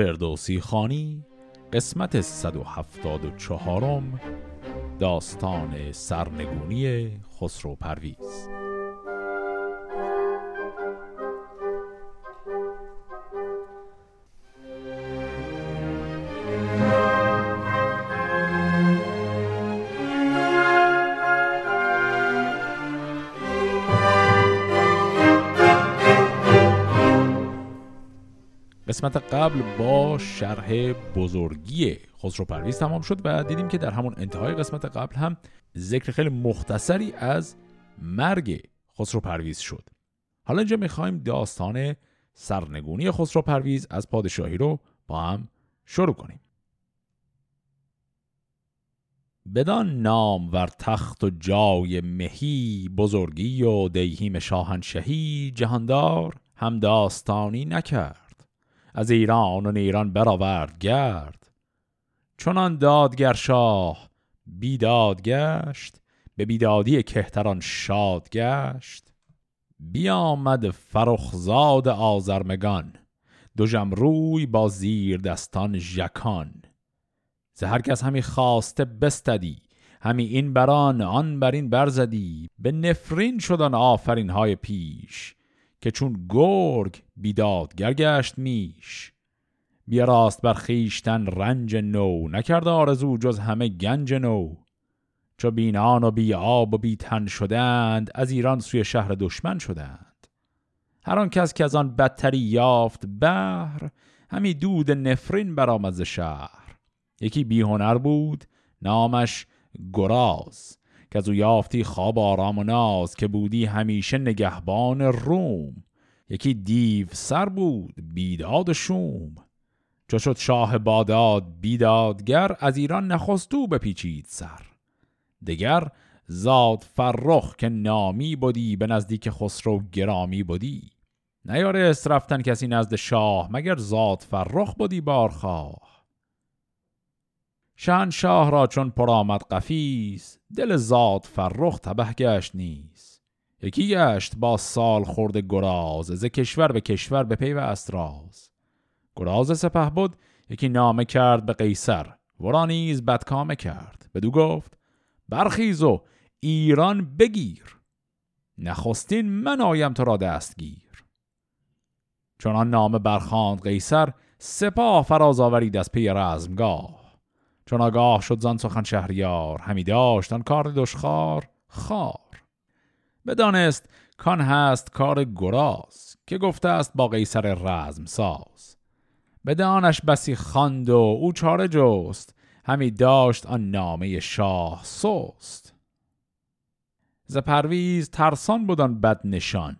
فردوسی خانی قسمت 174 داستان سرنگونی خسرو پرویز. قسمت قبل با شرح بزرگی خسرو پرویز تمام شد و دیدیم که در همون انتهای قسمت قبل هم ذکر خیلی مختصری از مرگ خسرو پرویز شد. حالا اینجا می‌خوایم داستان سرنگونی خسرو پرویز از پادشاهی رو با هم شروع کنیم. بدان نام ور تخت و جای مهی بزرگی و دیهیم شاهنشهی جهاندار هم داستانی نکرد. از ایران و نیران برآورد. گرد چنان دادگر شاه بیداد گشت به بیدادی کهتران شاد گشت. بیامد فرخزاد آزرمگان دو جمروی با زیر دستان ژکان. ز هر کس همی خواسته بستدی همی این بران آن بر این برزدی به نفرین شدن آفرین های پیش. که چون گرگ بیدادگر گشت میش. بیا راست بر خیشتن رنج نو نکرد آرزو جز همه گنج نو. چو بینان و بی آب و بی تن شدند از ایران سوی شهر دشمن شدند. هر آن کس که از آن بدتری یافت بهر همی دود نفرین برآمد شهر. یکی بیهنر بود نامش گراز. که از او یافتی خواب آرام و ناز که بودی همیشه نگهبان روم. یکی دیو سر بود بیداد شوم. چو شد شاه باداد بیدادگر از ایران نخستو بپیچید سر. دگر زاد فرخ که نامی بودی به نزدیک خسرو گرامی بودی نیارست رفتن کسی نزد شاه مگر زاد فرخ بودی بارخواه. شاه را چون پرآمد قفیز دل زاد فرخ تبه گشت نیز یکی گشت با سال خورد گراز ز کشور به کشور به پی و استراز گراز سپه بود یکی نامه کرد به قیصر ورا نیز بدکامه کرد. بدو گفت برخیز و ایران بگیر. نخستین من آیم تو را دستگیر. چنان نامه برخاند قیصر سپاه فراز آورید از پی رزمگاه چون آگاه شد زان سخن شهریار همی داشت آن کار دشخار خار. بدانست کان هست کار گراز که گفته است با قیصر رزم ساز. بدانش بسی خواند و او چاره جست همی داشت آن نامه شاه سست. ز پرویز ترسان بودن بد نشان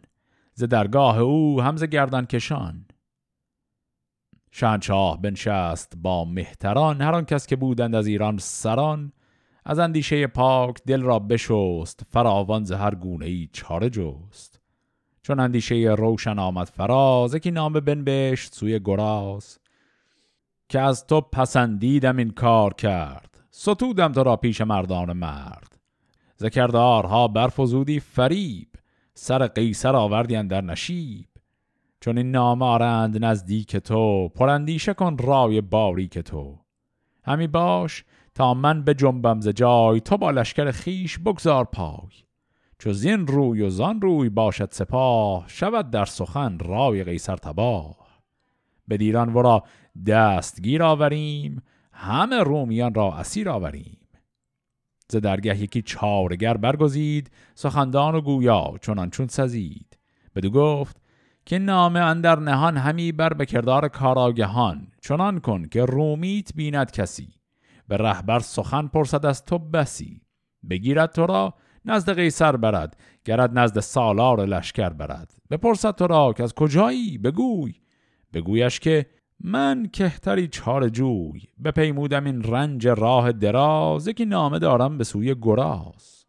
ز درگاه او همز گردن کشان شهنشاه بنشست با مهتران هر آن کس که بودند از ایران سران از اندیشه پاک دل را بشست فراوان ز هر گونه ای چاره جست. چون اندیشه روشن آمد فراز که نام بنبشت سوی گراز. که از تو پسندیدم این کار کرد ستودم تو را پیش مردان مرد. ذکردارها برفزودی فریب سر قیصر آوردی در نشیب. چون این نام آرند نزدیک تو پرندیشه کن رای باریک تو. همی باش تا من به جنبم ز جای تو با لشکر خیش بگذار پای. چو زین روی و زان روی باشد سپاه شود در سخن رای قیصر تباه. به دیران ورا دستگیر آوریم همه رومیان را اسیر آوریم. ز درگه یکی چارگر برگزید سخندان و گویا چونان چون سزید. بدو گفت که نامه اندر نهان همی بر به کردار کاراگهان. چنان کن که رومیت بیند کسی. به رهبر سخن پرسد از تو بسی. بگیرد تو را نزد قیصر برد. گرد نزد سالار لشکر برد. بپرسد تو را که از کجایی؟ بگوی. بگویش که من کهتری چار جوی. بپیمودم این رنج راه دراز که نامه دارم به سوی گراز.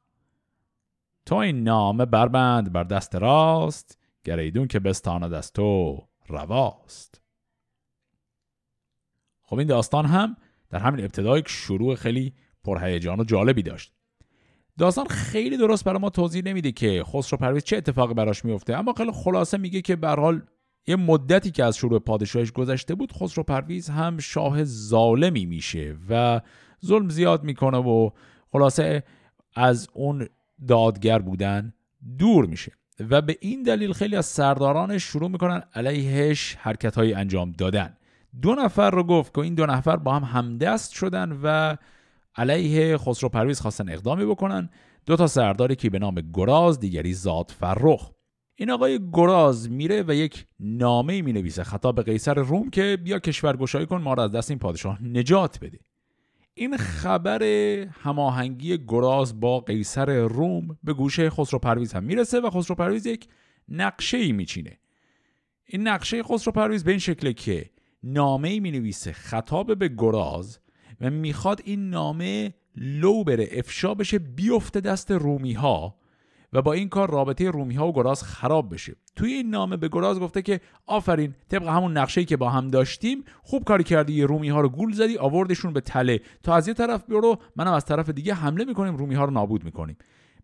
تو این نامه بربند بر دست راست. گریدون که بستاند از تو رواست. خب این داستان هم در همین ابتدای شروع خیلی پرهیجان و جالبی داشت. داستان خیلی درست برای ما توضیح نمیده که خسرو پرویز چه اتفاقی براش میفته اما خیلی خلاصه میگه که به حال یه مدتی که از شروع پادشاهش گذشته بود خسرو پرویز هم شاه ظالمی میشه و ظلم زیاد می‌کنه و خلاصه از اون دادگر بودن دور میشه. و به این دلیل خیلی از سردارانش شروع می‌کنن علیهش حرکت های انجام دادن. دو نفر رو گفت که این دو نفر با هم همدست شدن و علیه خسرو پرویز خواستن اقدامی بکنن. دو تا سرداری که به نام گراز دیگری زاد فرخ. این آقای گراز میره و یک نامه می نویسه خطاب قیصر روم که بیا کشور گشایی کن ما را از دست این پادشاه نجات بده. این خبر هماهنگی گراز با قیصر روم به گوش خسرو پرویز هم می‌رسه و خسرو پرویز یک نقشه ای میچینه. این نقشه خسرو پرویز به این شکله که نامه ای می نویسه خطاب به گراز و می‌خواد این نامه لو بره افشا بشه بیفته دست رومی ها و با این کار رابطه رومی ها و گراز خراب بشه. توی این نامه به گراز گفته که آفرین طبق همون نقشه‌ای که با هم داشتیم خوب کاری کردی رومی ها رو گول زدی آوردشون به تله. تا از یه طرف برو منم از طرف دیگه حمله می‌کنیم رومی ها رو نابود می‌کنیم.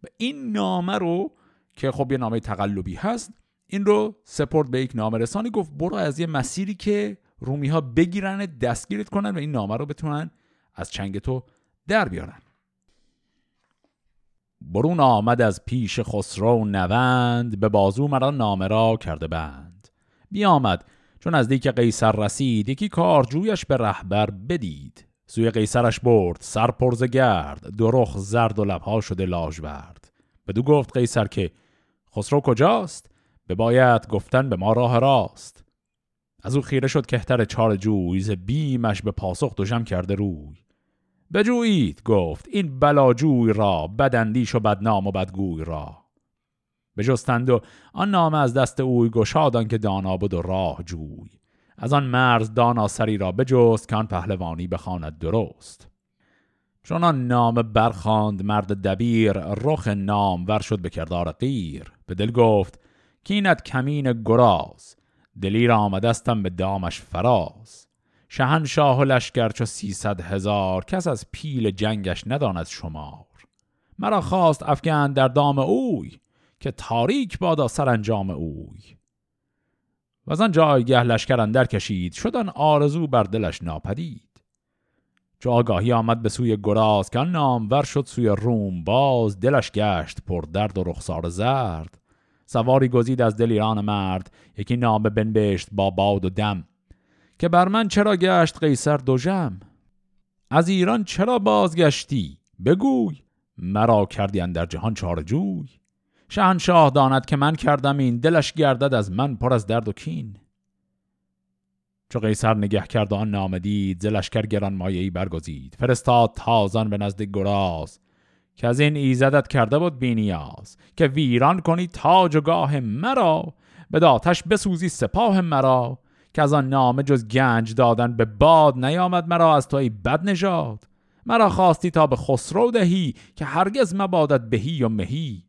و این نامه رو که خب یه نامه تقلبی هست این رو سپورت به یک نامه رسانی گفت برو از یه مسیری که رومی ها بگیرن دستگیرت کنن و این نامه رو بتونن از چنگ تو در بیارن. برون آمد از پیش خسرو نوند به بازو مرا نامه را کرده بند. بیامد چون از دیک قیصر رسید یکی کارجویش به رهبر بدید. سوی قیصرش برد سر پرز گرد درخ زرد و لبها شده لاژورد. بدو گفت قیصر که خسرو کجاست؟ باید گفتن به ما راه راست. از او خیره شد کهتر چار جوی بیمش به پاسخ دوشم کرده روی. بجویید گفت این بلاجوی را بدندیش و بدنام و بدگوی را. بجستند و آن نامه از دست اوی گشادان که دانا بود و راه جوی. از آن مرز دانا سری را بجست که آن پهلوانی بخواند درست. چون آن نام برخاند مرد دبیر رخ نام ور شد به کردار غیر به دل گفت کینت کمین گراز دلیر آمدستم به دامش فراز. شهنشاه و لشکر چو سیصد هزار کس از پیل جنگش نداند شمار. مرا خواست افگن در دام اوی که تاریک بادا سرانجام اوی. و آن جایگه لشکر اندر کشید شدن آرزو بر دلش ناپدید. چو آگاهی آمد به سوی گراز که نامور شد سوی روم باز دلش گشت پر درد و رخسار زرد. سواری گزید از دل ایران مرد یکی نامه بنبشت با باد و دم. که بر من چرا گشت قیصر دوژم از ایران چرا بازگشتی؟ بگوی. مرا کردی در جهان چارجوی شهنشاه داند که من کردم این دلش گردد از من پر از درد و کین. چو قیصر نگه کرد آن نامه دید زلشکر گران مایه برگزید. فرستاد تازان به نزد گراز که از این ایزدت کرده بود بینیاز. که ویران کنی تاج و گاه مرا به داتش بسوزی سپاه مرا. که از آن نامه جز گنج دادن به باد نیامد مرا از توی بد نژاد مرا خواستی تا به خسرو دهی که هرگز مبادت بهی و مهی.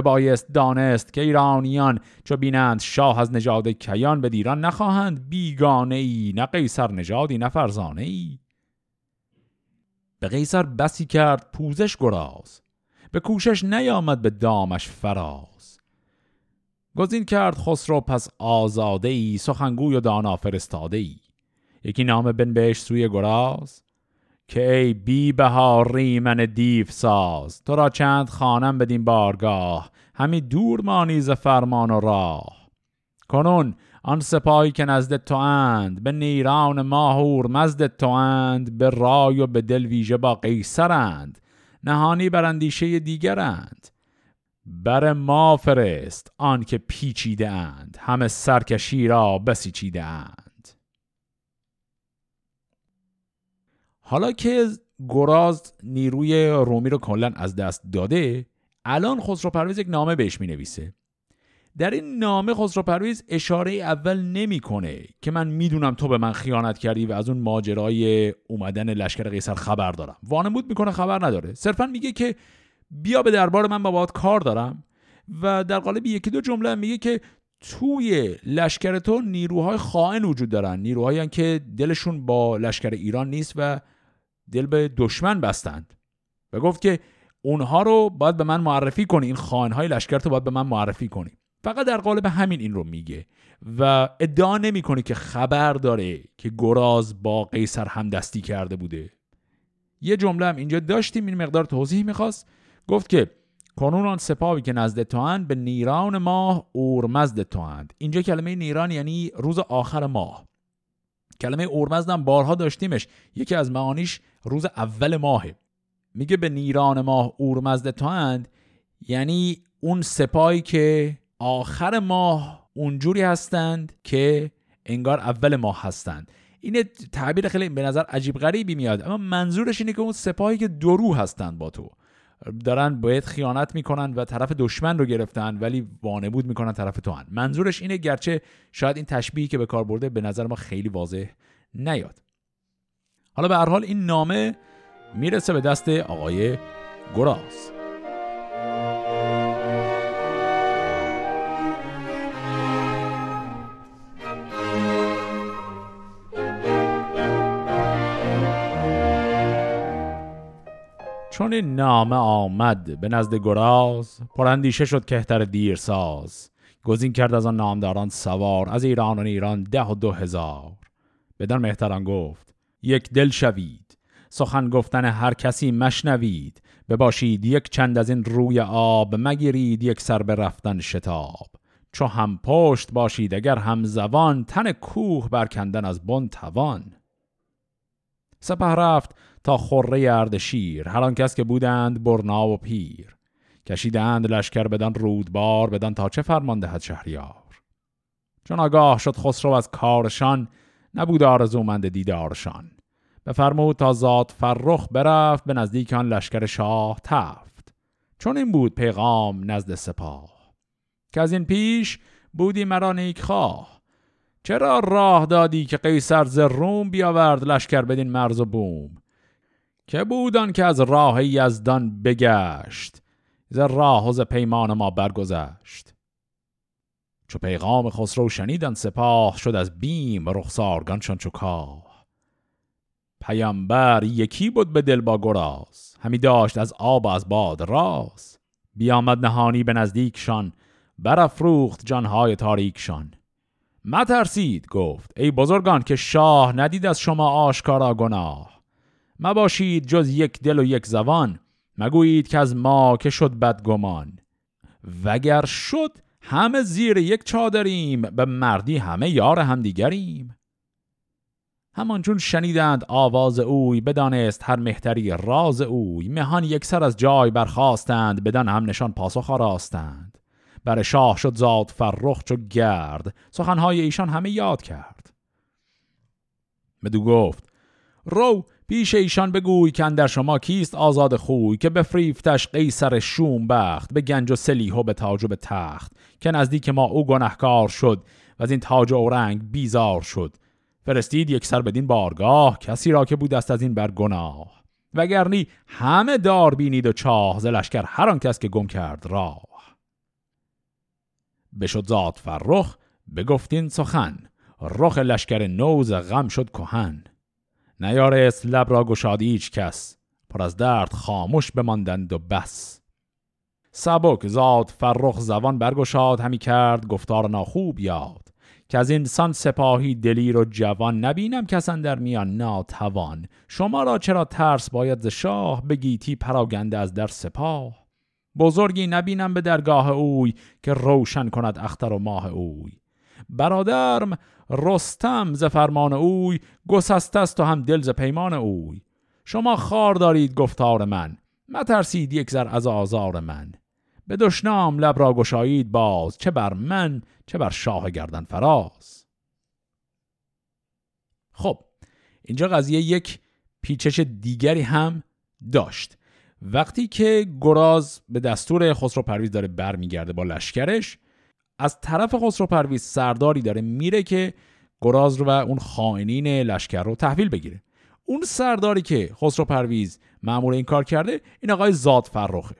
بایست دانست که ایرانیان چو بینند شاه از نژاد کیان به دیران نخواهند بیگانه ای نه قیصر نژادی نه فرزانه ای به قیصر بسی کرد پوزش گراز به کوشش نیامد به دامش فراز. گزین کرد خسرو پس آزاده ای سخنگوی و دانا فرستاده ای یکی نام بنبش سوی گراز که ای بی بهار ریمن دیو ساز تو را چند خانم بدین بارگاه همی دور مانی ز فرمان و راه. کنون آن سپاهی که نزد تو اند به نیران ماهور مزد تو اند به رای و به دل ویژه با قیصرند نهانی بر اندیشه دیگرند بر ما فرست آن که پیچیده اند. همه سرکشی را بسیچیده اند. حالا که گراز نیروی رومی رو کلا از دست داده الان خسرو پرویز یک نامه بهش می نویسه در این نامه خسرو پرویز اشاره اول نمی‌کنه که من می‌دونم تو به من خیانت کردی و از اون ماجرای اومدن لشکر قیصر خبر دارم. وانمود می‌کنه خبر نداره. صرفا میگه که بیا به دربار من با باید کار دارم. و در قالب یکی دو جمله میگه که توی لشکر تو نیروهای خائن وجود دارن. نیروهایی که دلشون با لشکر ایران نیست و دل به دشمن بستند. و گفت که اونها رو باید به من معرفی کنی. این خائنهای لشکر تو باید به من معرفی کنی. فقط در قالب همین این رو میگه. و ادعا نمی‌کنه که خبر داره که گراز با قیصر هم دستی کرده بوده. یه جمله هم اینجا داشتیم. این مقدار توضیح می‌خواست. گفت که کنون آن سپاهی که نزد توند به نیران ماه اورمزد توند اینجا کلمه نیران یعنی روز آخر ماه. کلمه اورمزد هم بارها داشتیمش. یکی از معانیش روز اول ماهه. میگه به نیران ماه اورمزد توند یعنی اون سپاهی که آخر ماه اونجوری هستند که انگار اول ماه هستند. این تعبیر خیلی به نظر عجیب غریبی میاد. اما منظورش اینه که اون سپاهی که درو هستند با تو. دارن باید خیانت می‌کنن و طرف دشمن رو گرفتن ولی وانبود می‌کنن طرف تو هن. منظورش اینه گرچه شاید این تشبیهی که به کار برده به نظر ما خیلی واضح نیاد حالا به هر حال این نامه می‌رسه به دست آقای گراز چون این نامه آمد به نزد گراز پراندیشه شد کهتر دیرساز. گزین کرد از آن نامداران سوار از ایران و ایران ده و دو هزار. بدان مهتران گفت یک دل شوید. سخن گفتن هر کسی مشنوید. بباشید یک چند از این روی آب مگیرید یک سر به رفتن شتاب. چو هم پشت باشید اگر هم زبان تن کوه برکندن از بن توان. سپه رفت تا خره اردشیر هر آن کس که بودند برنا و پیر. کشیدند لشکر بدان رودبار بدان تا چه فرمان دهد شهریار. چون آگاه شد خسرو از کارشان نبود آرزومند دیدارشان. بفرمود تا زاد فرخ برفت به نزدیک آن لشکر شاه تفت. چون این بود پیغام نزد سپاه. که از این پیش بودی مرا نیک خواه چرا راه دادی که قیصر ز روم بیاورد لشکر بدین مرز و بوم؟ که بودان که از راه یزدان بگشت ز راه و ز پیمان ما برگذشت. چو پیغام خسرو شنیدن سپاه شد از بیم رخسارگانشان چو کاه. پیامبر یکی بود به دل با گراز همی داشت از آب از باد راز. بیامد نهانی به نزدیکشان برافروخت جانهای تاریکشان. مترسید گفت ای بزرگان که شاه ندید از شما آشکارا گناه. مباشید جز یک دل و یک زبان. مگویید که از ما که شد بدگمان. وگر شد همه زیر یک چادریم. به مردی همه یار همدیگریم همان چون شنیدند آواز اوی بدانست هر مهتری راز اوی. مهان یک سر از جای برخواستند بدان هم نشان پاسخ آراستند. بر شاه شد زاد فرخ چو گرد سخنهای ایشان همه یاد کرد. بدو گفت رو پیش ایشان بگوی که در شما کیست آزاد خوی که بفریفتش قیصر شوم بخت به گنج و سلیح و به تاج و به تخت که نزدیک ما او گنهکار شد و از این تاج و رنگ بیزار شد. فرستید یک سر بدین بارگاه کسی را که بود است از این بر گناه. وگرنی همه دار بینید و چاه ز لشکر هر آن کس که گم کرد راه. بشد زاد فرخ بگفتین سخن رخ لشکر نوز غم شد کهن. نیارست لب را گشاد ایچ کس. پر از درد خاموش بماندند و بس. سبک زاد فرخ زبان برگشاد همی کرد گفتار ناخوب یاد. که از انسان سپاهی دلیر و جوان نبینم کسان در میان ناتوان. شما را چرا ترس باید ز شاه بگیتی پراگنده از در سپاه؟ بزرگی نبینم به درگاه اوی که روشن کند اختر و ماه اوی. برادرم رستم ز فرمان اوی گسسته است و هم دل ز پیمان اوی. شما خار دارید گفتار من. مترسید یک زر از آزار من. به دشنام لب را گشایید باز چه بر من چه بر شاه گردن فراز. خب اینجا قضیه یک پیچش دیگری هم داشت. وقتی که گراز به دستور خسرو پرویز داره برمیگرده با لشکرش از طرف خسرو پرویز سرداری داره میره که گراز رو و اون خائنین لشکر رو تحویل بگیره. اون سرداری که خسرو پرویز مامور این کار کرده این آقای زاد فرخه.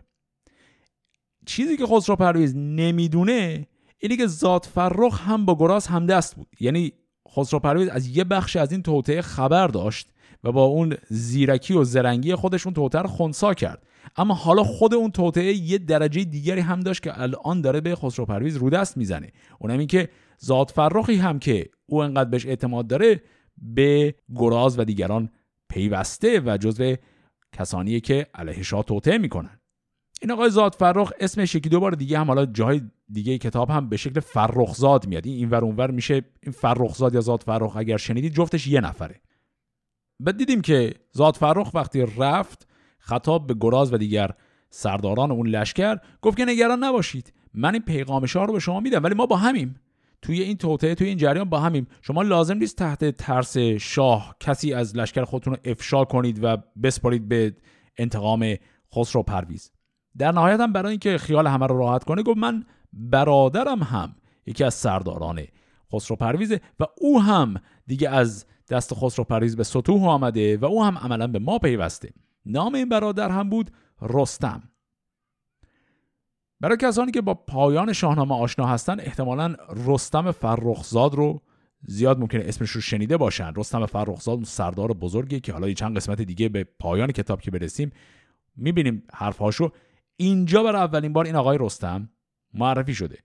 چیزی که خسرو پرویز نمی‌دونه اینی که زاد فرخ هم با گراز همدست بود. یعنی خسرو پرویز از یه بخش از این توطعه خبر داشت و با اون زیرکی و زرنگی خودشون رو خونسا کرد. اما حالا خود اون توطعه یه درجه دیگری هم داشت که الان داره به خسرو پرویز رو دست می‌زنه. اونم این که ذات فرخی هم که او انقدر بهش اعتماد داره به گراز و دیگران پیوسته و جزو کسانیه که علیه شاه توطعه می‌کنن. این آقای زاد فرخ اسمش یکی دو بار دیگه هم حالا جای دیگه کتاب هم به شکل فرخزاد میاد. این ور اونور میشه این فرخزاد یا زاد فرخ اگر شنیدید جفتش یه نفره. بعد دیدیم که زاد فرخ وقتی رفت خطاب به گراز و دیگر سرداران اون لشکر گفت که نگران نباشید. من این پیغام شاه رو به شما میدم ولی ما با همیم. توی این توطعه توی این جریان با همیم. شما لازم نیست تحت ترس شاه کسی از لشکر خودتون رو افشا کنید و بسپارید به انتقام خسرو پرویز. در نهایت هم برای اینکه خیال همه رو راحت کنه گفت من برادرم هم یکی از سرداران خسرو پرویزه و او هم دیگه از دست خسرو پرویز به سطوح آمده و او هم عملا به ما پیوسته. نام این برادر هم بود رستم. برای کسانی که با پایان شاهنامه آشنا هستن احتمالا رستم فرخزاد رو زیاد ممکنه اسمش رو شنیده باشن. رستم فرخزاد سردار بزرگی که حالا چند قسمت دیگه به پایان کتاب که برسیم می‌بینیم حرفهاشو. اینجا برای اولین بار این آقای رستم معرفی شده.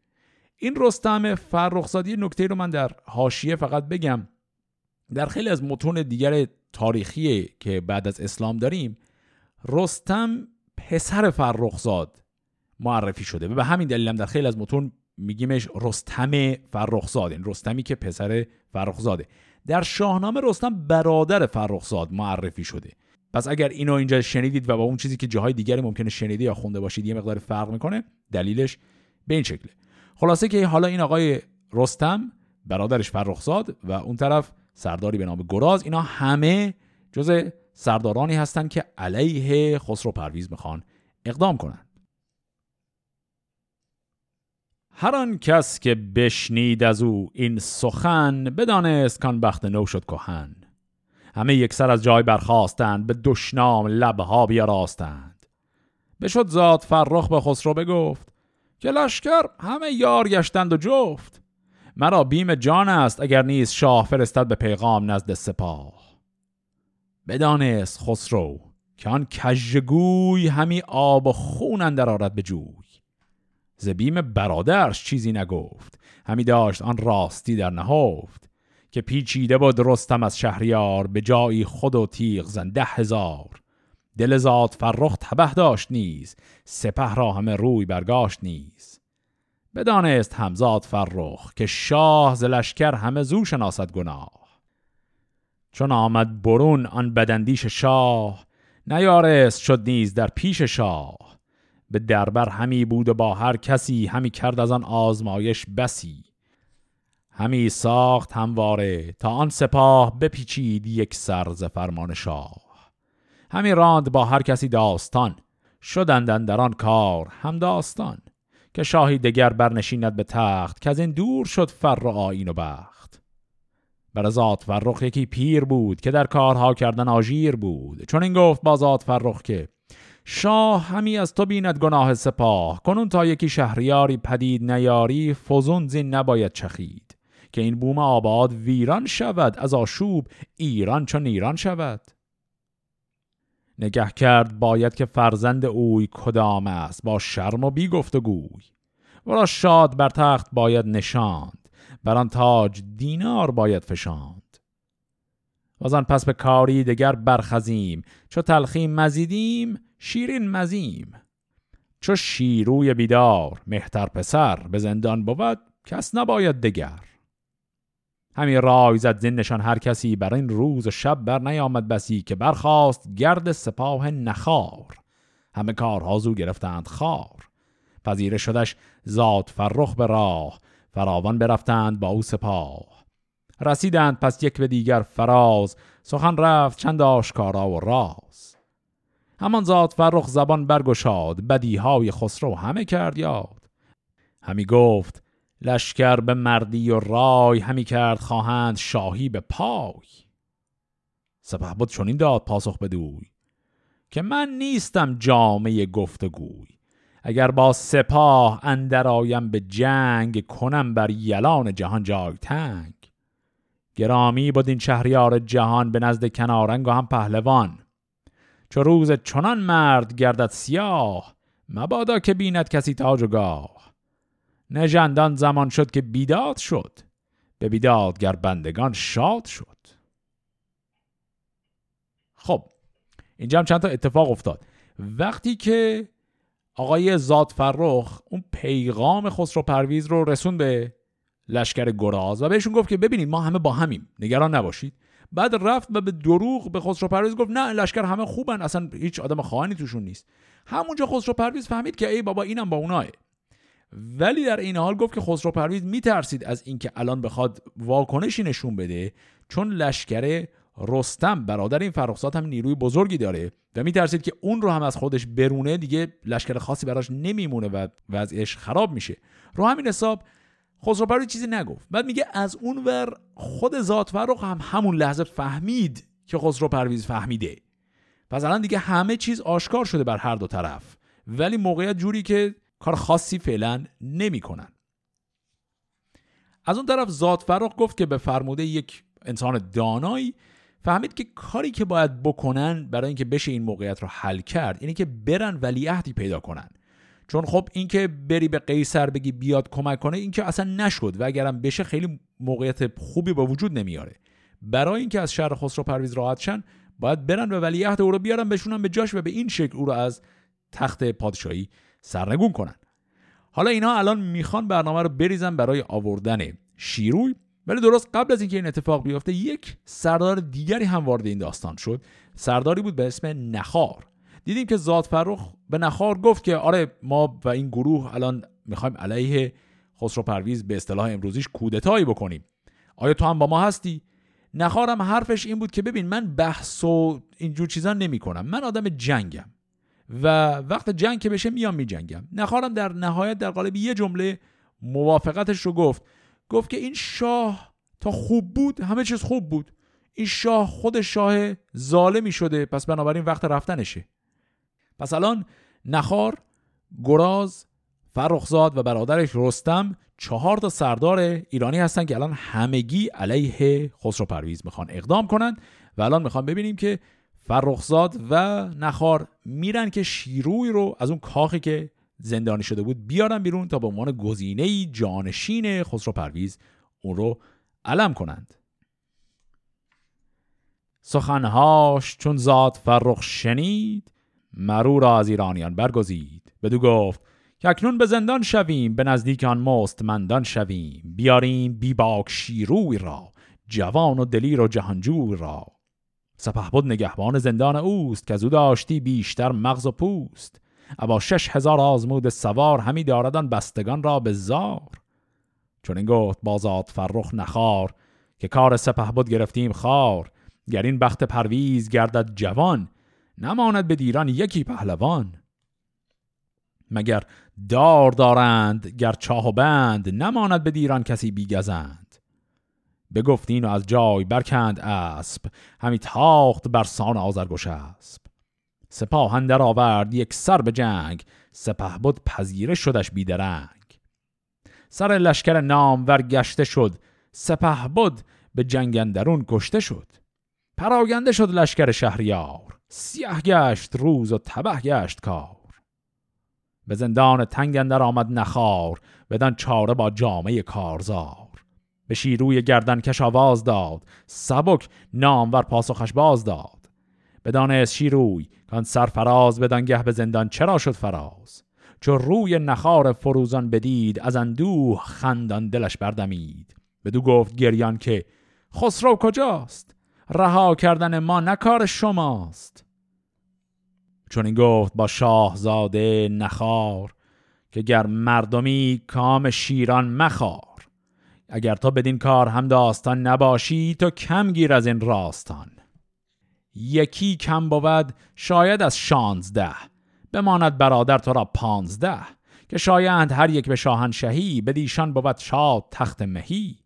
این رستم فرخزادی نکته رو من در حاشیه فقط بگم. در خیلی از متون دیگر تاریخی که بعد از اسلام داریم رستم پسر فرخزاد معرفی شده. و به همین دلیل هم در خیلی از متون میگیمش رستم فرخزاد این رستمی که پسر فرخزاده. در شاهنامه رستم برادر فرخزاد معرفی شده. پس اگر اینو اینجا شنیدید و با اون چیزی که جاهای دیگری ممکنه شنیده یا خونده باشید یه مقدار فرق می‌کنه دلیلش به این شکله. خلاصه که حالا این آقای رستم برادرش فرخزاد و اون طرف سرداری به نام گراز اینا همه جز سردارانی هستند که علیه خسرو پرویز می‌خوان اقدام کنن هر آن کس که بشنید از او این سخن بدانست کان بخت نو شد کهن. همه یک سر از جای برخواستند به دشنام لبها بیاراستند. بشد زاد فرخ به خسرو بگفت که لشکر همه یار گشتند و جفت. مرا بیم جان است اگر نیز شاه فرستد به پیغام نزد سپاه. بدانست خسرو که آن کژگوی همی آب و خون اندر آرد به جوی. ز برادرش چیزی نگفت همی داشت آن راستی در نهفت. که پیچیده بود رستم از شهریار به جایی خود و تیغ زن ده هزار. دل زاد فرخ تبه داشت نیز سپه را همه روی برگاشت نیز. بدانست همزاد فرخ که شاه ز لشکر همه زو شناسد گناه. چون آمد برون آن بدندیش شاه نیارست شد نیز در پیش شاه. به دربر همی بود و با هر کسی همی کرد از آن آزمایش بسی. همی ساخت همواره تا آن سپاه بپیچید یک ز فرمان شاه. همی راند با هر کسی داستان شدندن در آن کار هم داستان که شاهی دگر برنشیند به تخت که از این دور شد فر و آین و بخت. بر ذات فرخ یکی پیر بود که در کارها کردن آژیر بود. چون این گفت با ذات فرخ که شاه همی از تو بیند گناه سپاه کنون تا یکی شهریاری پدید نیاری فزون زین نباید چخید. که این بوم آباد ویران شود از آشوب ایران چون ایران شود. نگه کرد باید که فرزند اوی کدام است با شرم و بی گفت و گوی. ورا شاد بر تخت باید نشاند بر آن تاج دینار باید فشاند. و پس به کاری دگر برخزیم. چو تلخیم مزیدیم شیرین مزیم. چو شیروی بیدار مهتر پسر به زندان بود کس نباید دگر. همی رای زد زنشان هر کسی بر این روز و شب بر نیامد بسی که برخواست گرد سپاه نخار. همه کارها زو گرفتند خار. پذیره شدش زاد فرخ به راه. فراوان برفتند با او سپاه. رسیدند پس یک به دیگر فراز سخن رفت چند آشکارا و راز. همان زاد فرخ زبان برگشاد بدیهای خسرو همه کرد یاد. همی گفت لشکر به مردی و رای همی کرد خواهند شاهی به پای. سپه بود چنین داد پاسخ بدوی که من نیستم جامعه گفتگوی. اگر با سپاه اندر آیم به جنگ کنم بر یلان جهان جای تنگ. گرامی بود این شهریار جهان به نزد کنارنگ و هم پهلوان. چو روز چنان مرد گردد سیاه مبادا که بیند کسی تاج و گاه. نژندان زمان شد که بیداد شد به بیدادگر بندگان شاد شد. خب اینجا هم چند تا اتفاق افتاد. وقتی که آقای زاد فرخ اون پیغام خسرو پرویز رو رسون به لشکر گراز و بهشون گفت که ببینید ما همه با همیم. نگران نباشید. بعد رفت و به دروغ به خسرو پرویز گفت نه لشکر همه خوبن اصلا هیچ آدم خواهانی توشون نیست. همونجا خسرو پرویز فهمید که ای بابا اینم با اوناه ولی در این حال گفت که خسرو پرویز میترسید از اینکه الان بخواد واکنشی نشون بده چون لشکر رستم. برادر این فرخزاد هم نیروی بزرگی داره و میترسید که اون رو هم از خودش برونه دیگه لشکر خاصی براش نمیمونه و وضعش خراب میشه. رو همین حساب خسرو چیزی نگفت. بعد میگه از اون ور خود ذات فرخ هم همون لحظه فهمید که خسرو پرویز فهمیده. پس الان دیگه همه چیز آشکار شده بر هر دو طرف. ولی موقعیت جوری که کار خاصی فعلا نمی‌کنن. از اون طرف ذات فرخ گفت که به فرموده یک انسان دانایی فهمید که کاری که باید بکنن برای اینکه بشه این موقعیت رو حل کرد اینه که برن ولیعهدی پیدا کنن. چون خب اینکه بری به قیصر بگی بیاد کمک کنه اینکه اصلا نشد و اگرم بشه خیلی موقعیت خوبی به وجود نمیاره. برای اینکه از شهر خسرو پرویز راحت شن باید برن به ولیعهد او رو بیارن بشونن به جاش و به این شکل او رو از تخت پادشاهی سرنگون کنن. حالا اینا الان می‌خوان برنامه رو بریزن برای آوردن شیروی. ولی درست قبل از اینکه این اتفاق بیفته یک سردار دیگری هم وارد این داستان شد. سرداری بود به اسم نخار. دیدیم که زاد فرخ به نخار گفت که آره ما و این گروه الان می‌خوایم علیه خسرو پرویز به اصطلاح امروزیش کودتایی بکنیم. آیا تو هم با ما هستی؟ نخارم حرفش این بود که ببین من بحث و اینجور چیزا نمی کنم من آدم جنگم و وقت جنگ که بشه میام میجنگم. نخارم در نهایت در قالب یه جمله موافقتش رو گفت. گفت که این شاه تا خوب بود همه چیز خوب بود. این شاه خود شاه ظالمی شده پس بنابراین وقت رفتنشه. پس الان نخار گراز فرخزاد و برادرش رستم چهار تا سردار ایرانی هستن که الان همگی علیه خسرو پرویز می‌خوان اقدام کنن و الان می‌خوان ببینیم که فرخزاد و نخار میرن که شیروی رو از اون کاخی که زندانی شده بود بیارن بیرون تا به عنوان گزینه جانشین خسرو پرویز اون رو علم کنند. سخنهاش چون زاد فرخ شنید مرو از ایرانیان برگزید. بدو گفت که اکنون به زندان شویم به نزدیک آن مستمندان شویم. بیاریم بی باک شیروی را جوان و دلیر و جهانجوی را. سپهبد نگهبان زندان اوست که او داشتی بیشتر مغز و پوست. ابا شش هزار آزمود سوار همی داردن بستگان را به زار. چون این گفت بازاد فرخ نخار که کار سپهبد گرفتیم خار. گر این بخت پرویز گردد جوان نماند به دیران یکی پهلوان. مگر دار دارند گر چاه و بند نماند به دیران کسی بیگزند بگفتین و از جای برکند اسب همی تاخت بر سان آزرگوش اسب. سپاه اندر آورد یک سر به جنگ سپه بود پذیره شدش بیدرنگ سر لشکر نام گشته شد سپه بود به جنگ اندرون کشته شد. پراگنده شد لشکر شهریار سیاه گشت روز و تبه گشت کار. به زندان تنگ اندر آمد نخار بدن چاره با جامعه کارزار. به شیروی گردن کش آواز داد سبک نامور پاسخش باز داد. بدانست شیروی کان سرفراز بدان گه به زندان چرا شد فراز؟ چو روی نخار فروزان بدید از اندوه خندان دلش بردمید. بدو گفت گریان که خسرو کجاست؟ رها کردن ما نکار شماست. چون این گفت با شاهزاده نخار که گر مردمی کام شیران مخار. اگر تو بدین کار هم داستان نباشی تو کم گیر از این راستان. یکی کم بود شاید از شانزده. بماند برادر تو را پانزده. که شایند هر یک به شاهنشهی بدیشان بود شاد تخت مهی.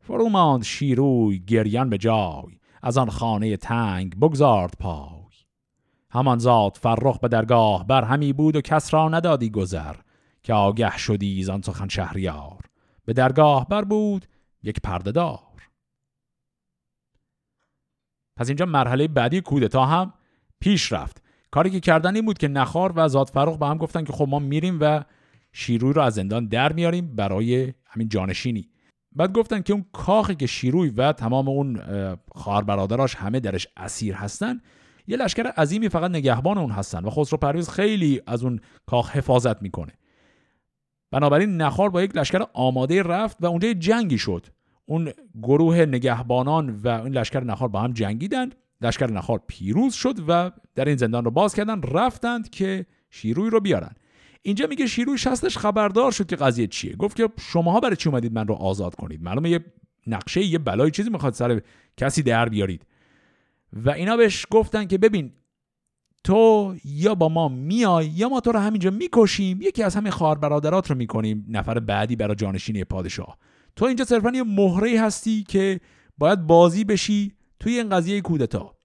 فرو ماند شیروی گریان به جای از آن خانه تنگ بگذارد پای. همان زاد فرخ به درگاه بر همی بود و کس را ندادی گذر که آگه شدی زان سخن شهریار. به درگاه بر بود یک پرده دار. پس اینجا مرحله بعدی کودتا هم پیش رفت. کاری که کردن این بود که نخار و زاد فروغ به هم گفتن که خب ما میریم و شیروی رو از زندان در میاریم برای همین جانشینی. بعد گفتن که اون کاخی که شیروی و تمام اون خواهر برادراش همه درش اسیر هستن یه لشکر عظیمی فقط نگهبان اون هستن و خسرو پرویز خیلی از اون کاخ حفاظت می‌کنه. بنابراین نخار با یک لشکر آماده رفت و اونجا جنگی شد. اون گروه نگهبانان و این لشکر نخار با هم جنگیدند لشکر نخار پیروز شد و در این زندان رو باز کردن رفتند که شیروی رو بیارن. اینجا میگه شیروی شستش خبردار شد که قضیه چیه. گفت که شماها برای چی اومدید من رو آزاد کنید؟ معلومه یه نقشه یه بلای چیزی می‌خواد سر کسی در بیارید. و اینا بهش گفتن که ببین تو یا با ما میای یا ما تو رو همینجا می‌کشیم یکی از همین خواهر برادرات رو می‌کنیم. نفر بعدی برای جانشینی پادشاه. تو اینجا صرفا یه مهره هستی که باید بازی بشی توی این قضیه کودتا.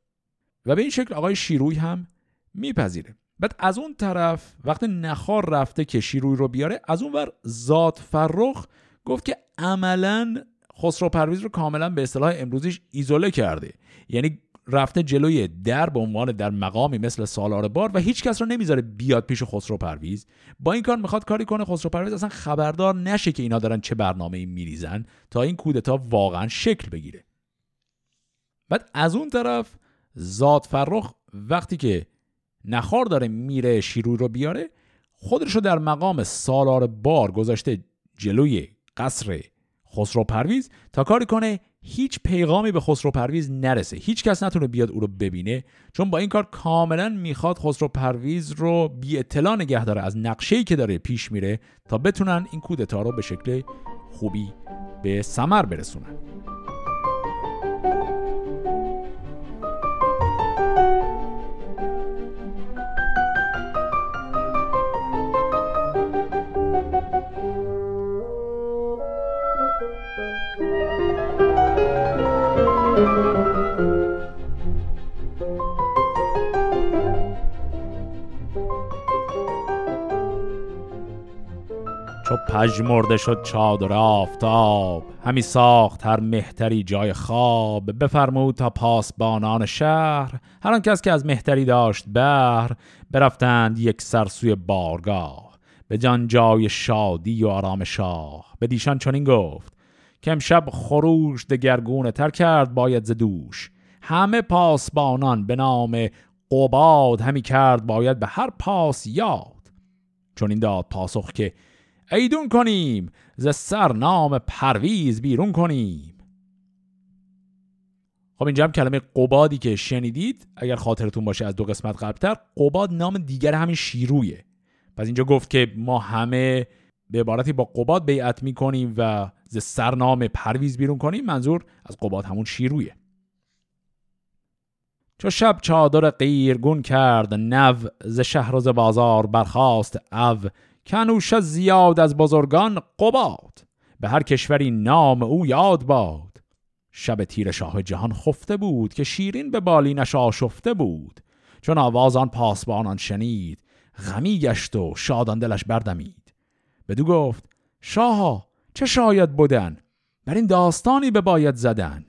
و به این شکل آقای شیروی هم میپذیره. بعد از اون طرف وقتی نخار رفته که شیروی رو بیاره از اون ور ذات فرخ گفت که عملا خسرو پرویز رو کاملا به اصطلاح امروزیش ایزوله کرده. یعنی رفته جلوی در به عنوان در مقامی مثل سالار بار و هیچ کس رو نمی‌ذاره بیاد پیش خسرو پرویز. با این کار می‌خواد کاری کنه خسرو پرویز اصلا خبردار نشه که اینا دارن چه برنامه ای میریزن تا این کودتا واقعا شکل بگیره. بعد از اون طرف زاد فرخ وقتی که نخار داره میره شیروی رو بیاره خودش رو در مقام سالار بار گذاشته جلوی قصر خسرو پرویز تا کاری کنه هیچ پیغامی به خسرو پرویز نرسه. هیچ کس نتونه بیاد او رو ببینه چون با این کار کاملا می‌خواد خسرو پرویز رو بی اطلاع نگه داره. از نقشه‌ای که داره پیش میره تا بتونن این کودتا رو به شکل خوبی به ثمر برسونن. چو پژمرده شد چادر آفتاب همی ساخت هر مهتری جای خواب. بفرمود تا پاسبانان شهر هر کس که از مهتری داشت بهر برفتند یک سرسوی بارگاه. به جان جای شادی و آرام شاه. به دیشان چنین گفت که امشب خروش دگرگونه تر کرد باید زدوش همه پاسبانان به نام قباد همی کرد باید به هر پاس یاد. چون این داد پاسخ که ایدون کنیم ز سر نام پرویز بیرون کنیم. خب اینجا هم کلمه قبادی که شنیدید اگر خاطرتون باشه از دو قسمت قبلتر قباد نام دیگر همین شیرویه. پس اینجا گفت که ما همه به عبارتی با قباد بیعت می‌کنیم و ز سرنام پرویز بیرون کنیم منظور از قباد همون شیرویه. چو شب چادر قیرگون کرد نو ز شهر و ز بازار برخاست او کنوش زیاد از بزرگان قباد. به هر کشوری نام او یاد باد. شب تیر شاه جهان خفته بود که شیرین به بالینش آشفته بود. چون آواز آن پاسبانان شنید غمی گشت و شادان دلش بردمید. بدو گفت شاها چه شاید بودن بر این داستانی به باید زدن.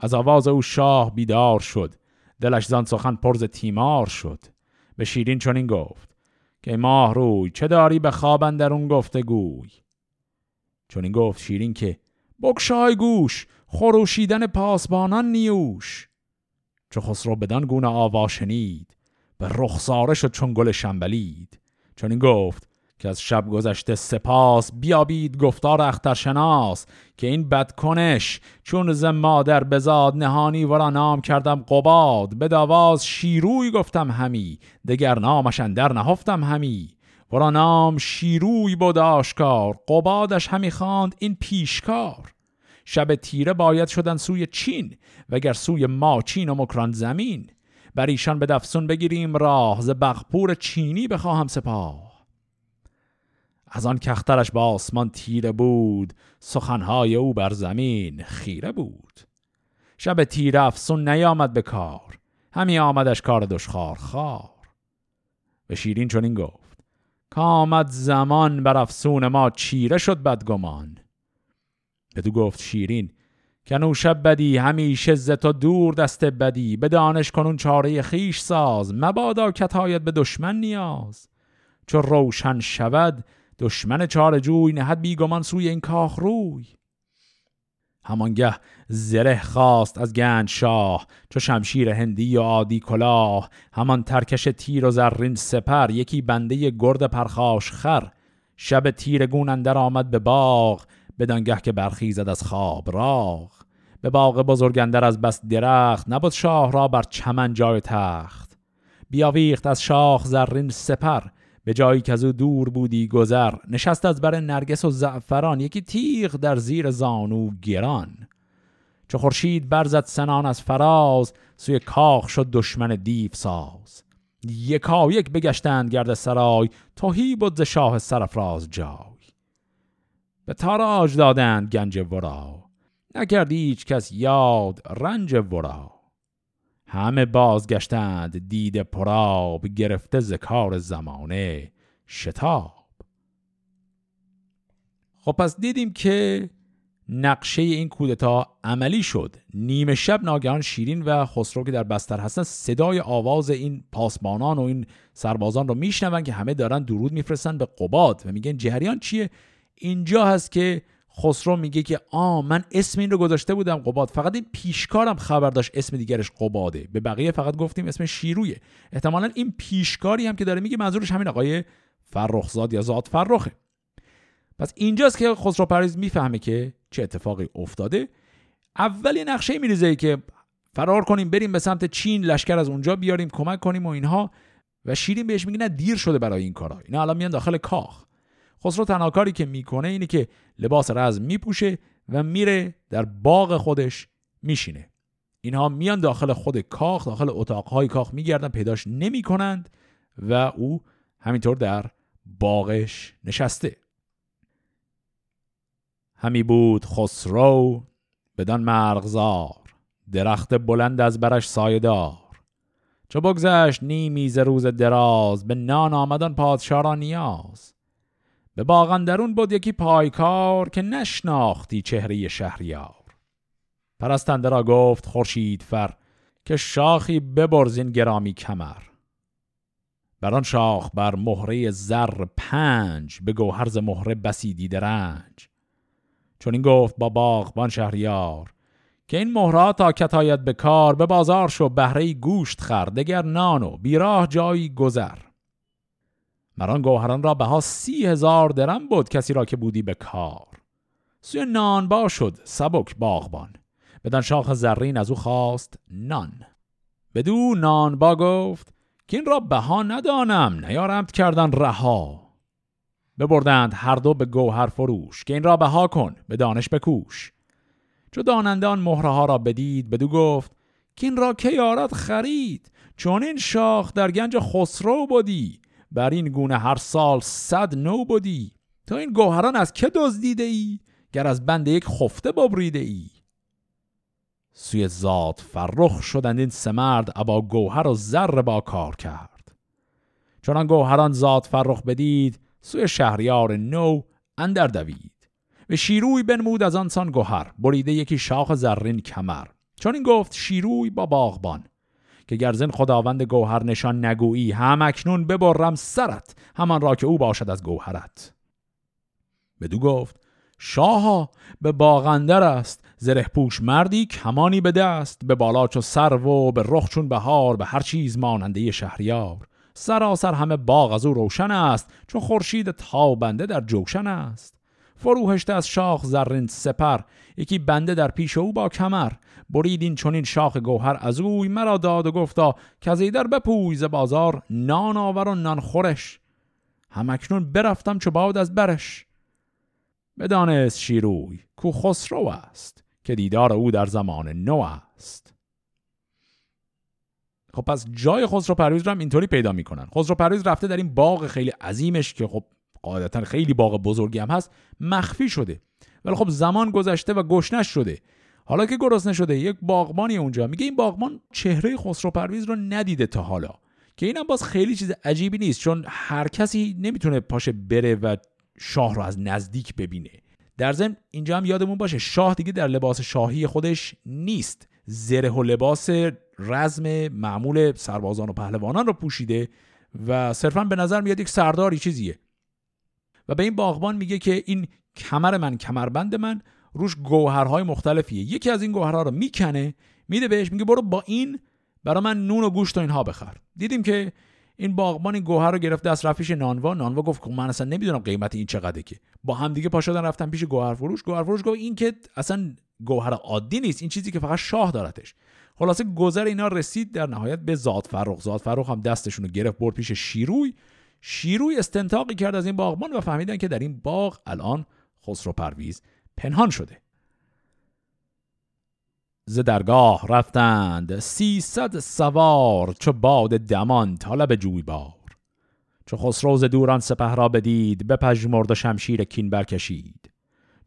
از آواز او شاه بیدار شد. دلش زان سخن پرز تیمار شد. به شیرین چنین گفت که ماه روی چه داری به خواب اون گفته گوی؟ چون این گفت شیرین که بکشای گوش خروشیدن پاسبانان نیوش. چو خسرو بدان گونه آوا شنید به رخساره شد چون گل شنبلید. چون این گفت که از شب گذشته سپاس بیابید گفتار اخترشناس که این بدکنش چون ز مادر بزاد نهانی ورا نام کردم قباد به داواز شیروی گفتم همی دگر نامش اندر نهفتم همی. ورا نام شیروی بود آشکار قبادش همی خواند این پیشکار. شب تیره باید شدن سوی چین وگر سوی ما چین و مکران زمین. بر ایشان به دفسون بگیریم راه ز بغپور چینی بخواهم سپاه از آن کخترش با آسمان تیره بود سخنهای او بر زمین خیره بود. شب تیره افسون نیامد به کار همی آمدش کار دشخار خار به شیرین چنین گفت کامد زمان بر افسون ما چیره شد بدگمان. بدو گفت شیرین کنو شب بدی همیشه ز تو دور دست بدی به دانش کنون چاره خیش ساز مبادا کتایت به دشمن نیاز. چو روشن شود دشمن چار جوی نهد بیگمان سوی این کاخ روی. همانگه زره خواست از گنج شاه چو شمشیر هندی و عادی کلاه. همان ترکش تیر و زرین سپر یکی بنده گرد پرخاش خر. شب تیرگون اندر آمد به باغ بدانگه که برخیزد از خواب راغ. به باغ بزرگندر از بس درخت نبود شاه را بر چمن جای تخت. بیاویخت از شاخ زرین سپر به جایی که از او دور بودی گذر نشست از بر نرگس و زعفران یکی تیغ در زیر زانو گران. چو خورشید برزد سنان از فراز سوی کاخ شد دشمن دیو ساز. یکا یک بگشتند گرد سرای توهی بود ز شاه سرفراز جای. به تاراج دادند گنج ورا. نکرد هیچ کس یاد رنج ورا. همه بازگشتند دید پراب گرفته ز کار زمانه شتاب. خب پس دیدیم که نقشه این کودتا عملی شد. نیمه شب ناگهان شیرین و خسرو که در بستر هستن صدای آواز این پاسبانان و این سربازان رو میشنون که همه دارن درود میفرستن به قباد و میگن جهریان چیه؟ اینجا هست که خسرو میگه که آ من اسم این رو گذاشته بودم قباد. فقط این پیشکارم خبر داشت اسم دیگرش قباده. به بقیه فقط گفتیم اسم شیرویه. احتمالا این پیشکاری هم که داره میگه منظورش همین آقای فرخزاد یا زاد فرخه. پس اینجاست که خسرو پریز می‌فهمه که چه اتفاقی افتاده. اولی نقشه میریزه که فرار کنیم بریم به سمت چین لشکر از اونجا بیاریم کمک کنیم و اینها. و شیرین بهش میگه نه دیر شده برای این کارا. اینا الان میان داخل کاخ. خسرو تنها کاری که می‌کنه اینه که لباس رزم میپوشه و میره در باغ خودش میشینه. اینها میان داخل خود کاخ داخل اتاقهای کاخ میگردن پیداش نمی‌کنند و او همینطور در باغش نشسته. همی بود خسرو بدان مرغزار درخت بلند از برش سایدار چو بگذشت نیمی ز روز دراز به نان آمدن پادشاه را نیاز. به باغندرون بود یکی پایکار که نشناختی چهره شهریار. پرستنده را گفت خورشید فر که شاخی ببرزین گرامی کمر. بر آن شاخ بر مهره زر پنج به گوهرز مهره بسی دیده رنج. چون این گفت با باغبان شهریار که این مهرات تا کتایت به کار به بازار شو بهره گوشت خر دگر نان و بیراه جایی گذر. مران گوهران را بها سی هزار درم بود کسی را که بودی به کار. سوی نان با شد سبک باغبان. بدن شاخ زرین از او خواست نان. بدو نان با گفت که این را بها ندانم نیارمت کردن رها. ببردند هر دو به گوهر فروش که این را بها کن به دانش بکوش. چو داننده آن مهره ها را بدید بدو گفت که این را که یارد خرید چون این شاخ در گنج خسرو بودی بر این گونه هر سال صد نو بودی تا این گوهران از که دزدیده ای؟ گر از بند یک خفته ببریده ای؟ سوی ذات فرخ شدند این سمرد ابا گوهر و زر با کار کرد. چون گوهران ذات فرخ بدید سوی شهریار نو اندر دوید. و شیروی بنمود از آنسان گوهر بریده یکی شاخ زرین کمر. چون این گفت شیروی با باغبان. که گرزن خداوند گوهر نشان نگویی هم اکنون ببرم سرت همان را که او باشد از گوهرت. بدو گفت شاها به باغندر است زره پوش مردی کمانی به دست به بالا چو سر و به رخ چون بهار به هر چیز ماننده شهریار. سراسر همه باغ از او روشن است چون خورشید تابنده در جوشن است. فروهشته از شاخ زرین سپر یکی بنده در پیش او با کمر. برید این چونین شاخ گوهر از اوی مرا داد و گفتا که از در بپوی ز بازار نان آور و نان خورش. همکنون برفتم چو باد از برش. بدانست شیروی کو خسرو است که دیدار او در زمان نو است. خب پس جای خسرو پرویز رو هم اینطوری پیدا می‌کنن. خسرو پرویز رفته در این باغ خیلی عظیمش که خب قاعدتا خیلی باغ بزرگی هم هست مخفی شده. ولی خب زمان گذشته و گشنش شده. حالا که گرسنه شده یک باغبانی اونجا میگه این باغبان چهره خسرو پرویز رو ندیده تا حالا که اینم باز خیلی چیز عجیبی نیست چون هر کسی نمی‌تونه پاشه بره و شاه رو از نزدیک ببینه. در ضمن اینجا هم یادمون باشه شاه دیگه در لباس شاهی خودش نیست. زره و لباس رزم معمول سربازان و پهلوانان رو پوشیده و صرفا به نظر میاد یک سرداری چیزیه. و به این باغبان میگه که این کمر من کمربند من روش گوهرهای مختلفیه. یکی از این گوهرها رو می‌کنه میده بهش میگه برو با این برا من نون و گوشت و اینها بخر. دیدیم که این باغبان این گوهر رو گرفت دست رفت پیش نانوا. نانوا گفت که من اصلا نمی‌دونم قیمت این چقدره که. با هم دیگه پا شدن رفتن پیش گوهر فروش گوهر فروش گفت این که اصلا گوهر عادی نیست این چیزی که فقط شاه دارتش. خلاصه گذر اینا رسید در نهایت به زاد فرخ. زاد فرخ هم دستشون رو گرفت برد پیش شیروی. شیروی استنتاقی کرد از این باغبان و فهمیدن که در این باغ الان خسرو پرویز پنهان شده. ز درگاه رفتند سیصد سوار چو باد دمان طالب جوی بار چو خسرو ز دوران سپه را بدید بپژمرد و شمشیر کین برکشید.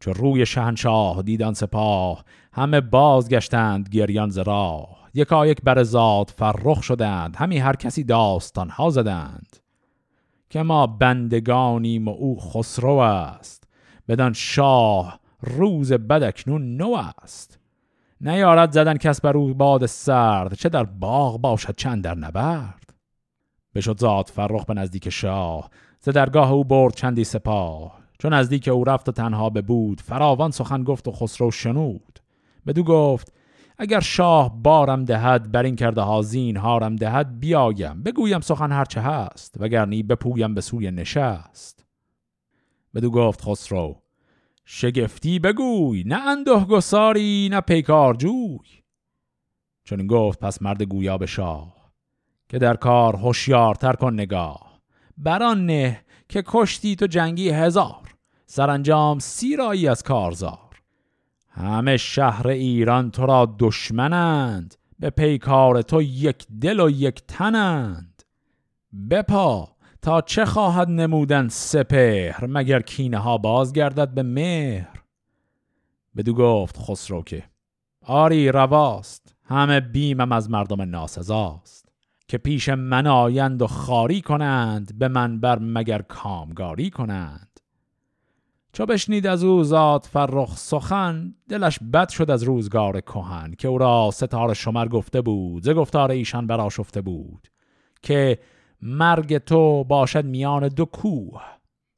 چو روی شهنشاه دیدان سپاه همه بازگشتند گریان ز راه. یکایک بر زاد فرخ شدند همی هر کسی داستان ها زدند. که ما بندگانیم و او خسرو است. بدان شاه روز بدکنون نو است. نیارد زدن کس بر او باد سرد چه در باغ باشد چند در نبرد. بشد زاد فرخ به نزدیک شاه ز درگاه او برد چندی سپاه. چون نزدیک او رفت و تنها به بود فراوان سخن گفت و خسرو شنود. بدو گفت اگر شاه بارم دهد بر این کرده ها زین هارم دهد بیایم. بگویم سخن هرچه هست وگرنی بپویم به سوی نشست. بدو گفت خسرو شگفتی بگوی نه انده گساری نه پیکار جوی چون گفت پس مرد گویا به شاه که در کار هوشیارتر کن نگاه. بران نه که کشتی تو جنگی هزار سرانجام سیرایی از کارزار. همه شهر ایران تو را دشمنند به پیکار تو یک دل و یک تنند. بپا تا چه خواهد نمودن سپهر مگر کینه ها بازگردد به مهر؟ بدو گفت خسرو که آری رواست همه بیمم از مردم ناسزاست که پیش من آیند و خاری کنند به من بر مگر کامگاری کنند؟ چو بشنید از او زاد فرخ سخن دلش بد شد از روزگار کهن که او را ستاره شمر گفته بود ز گفتار ایشان براشفته بود که مرگ تو باشد میان دو کوه.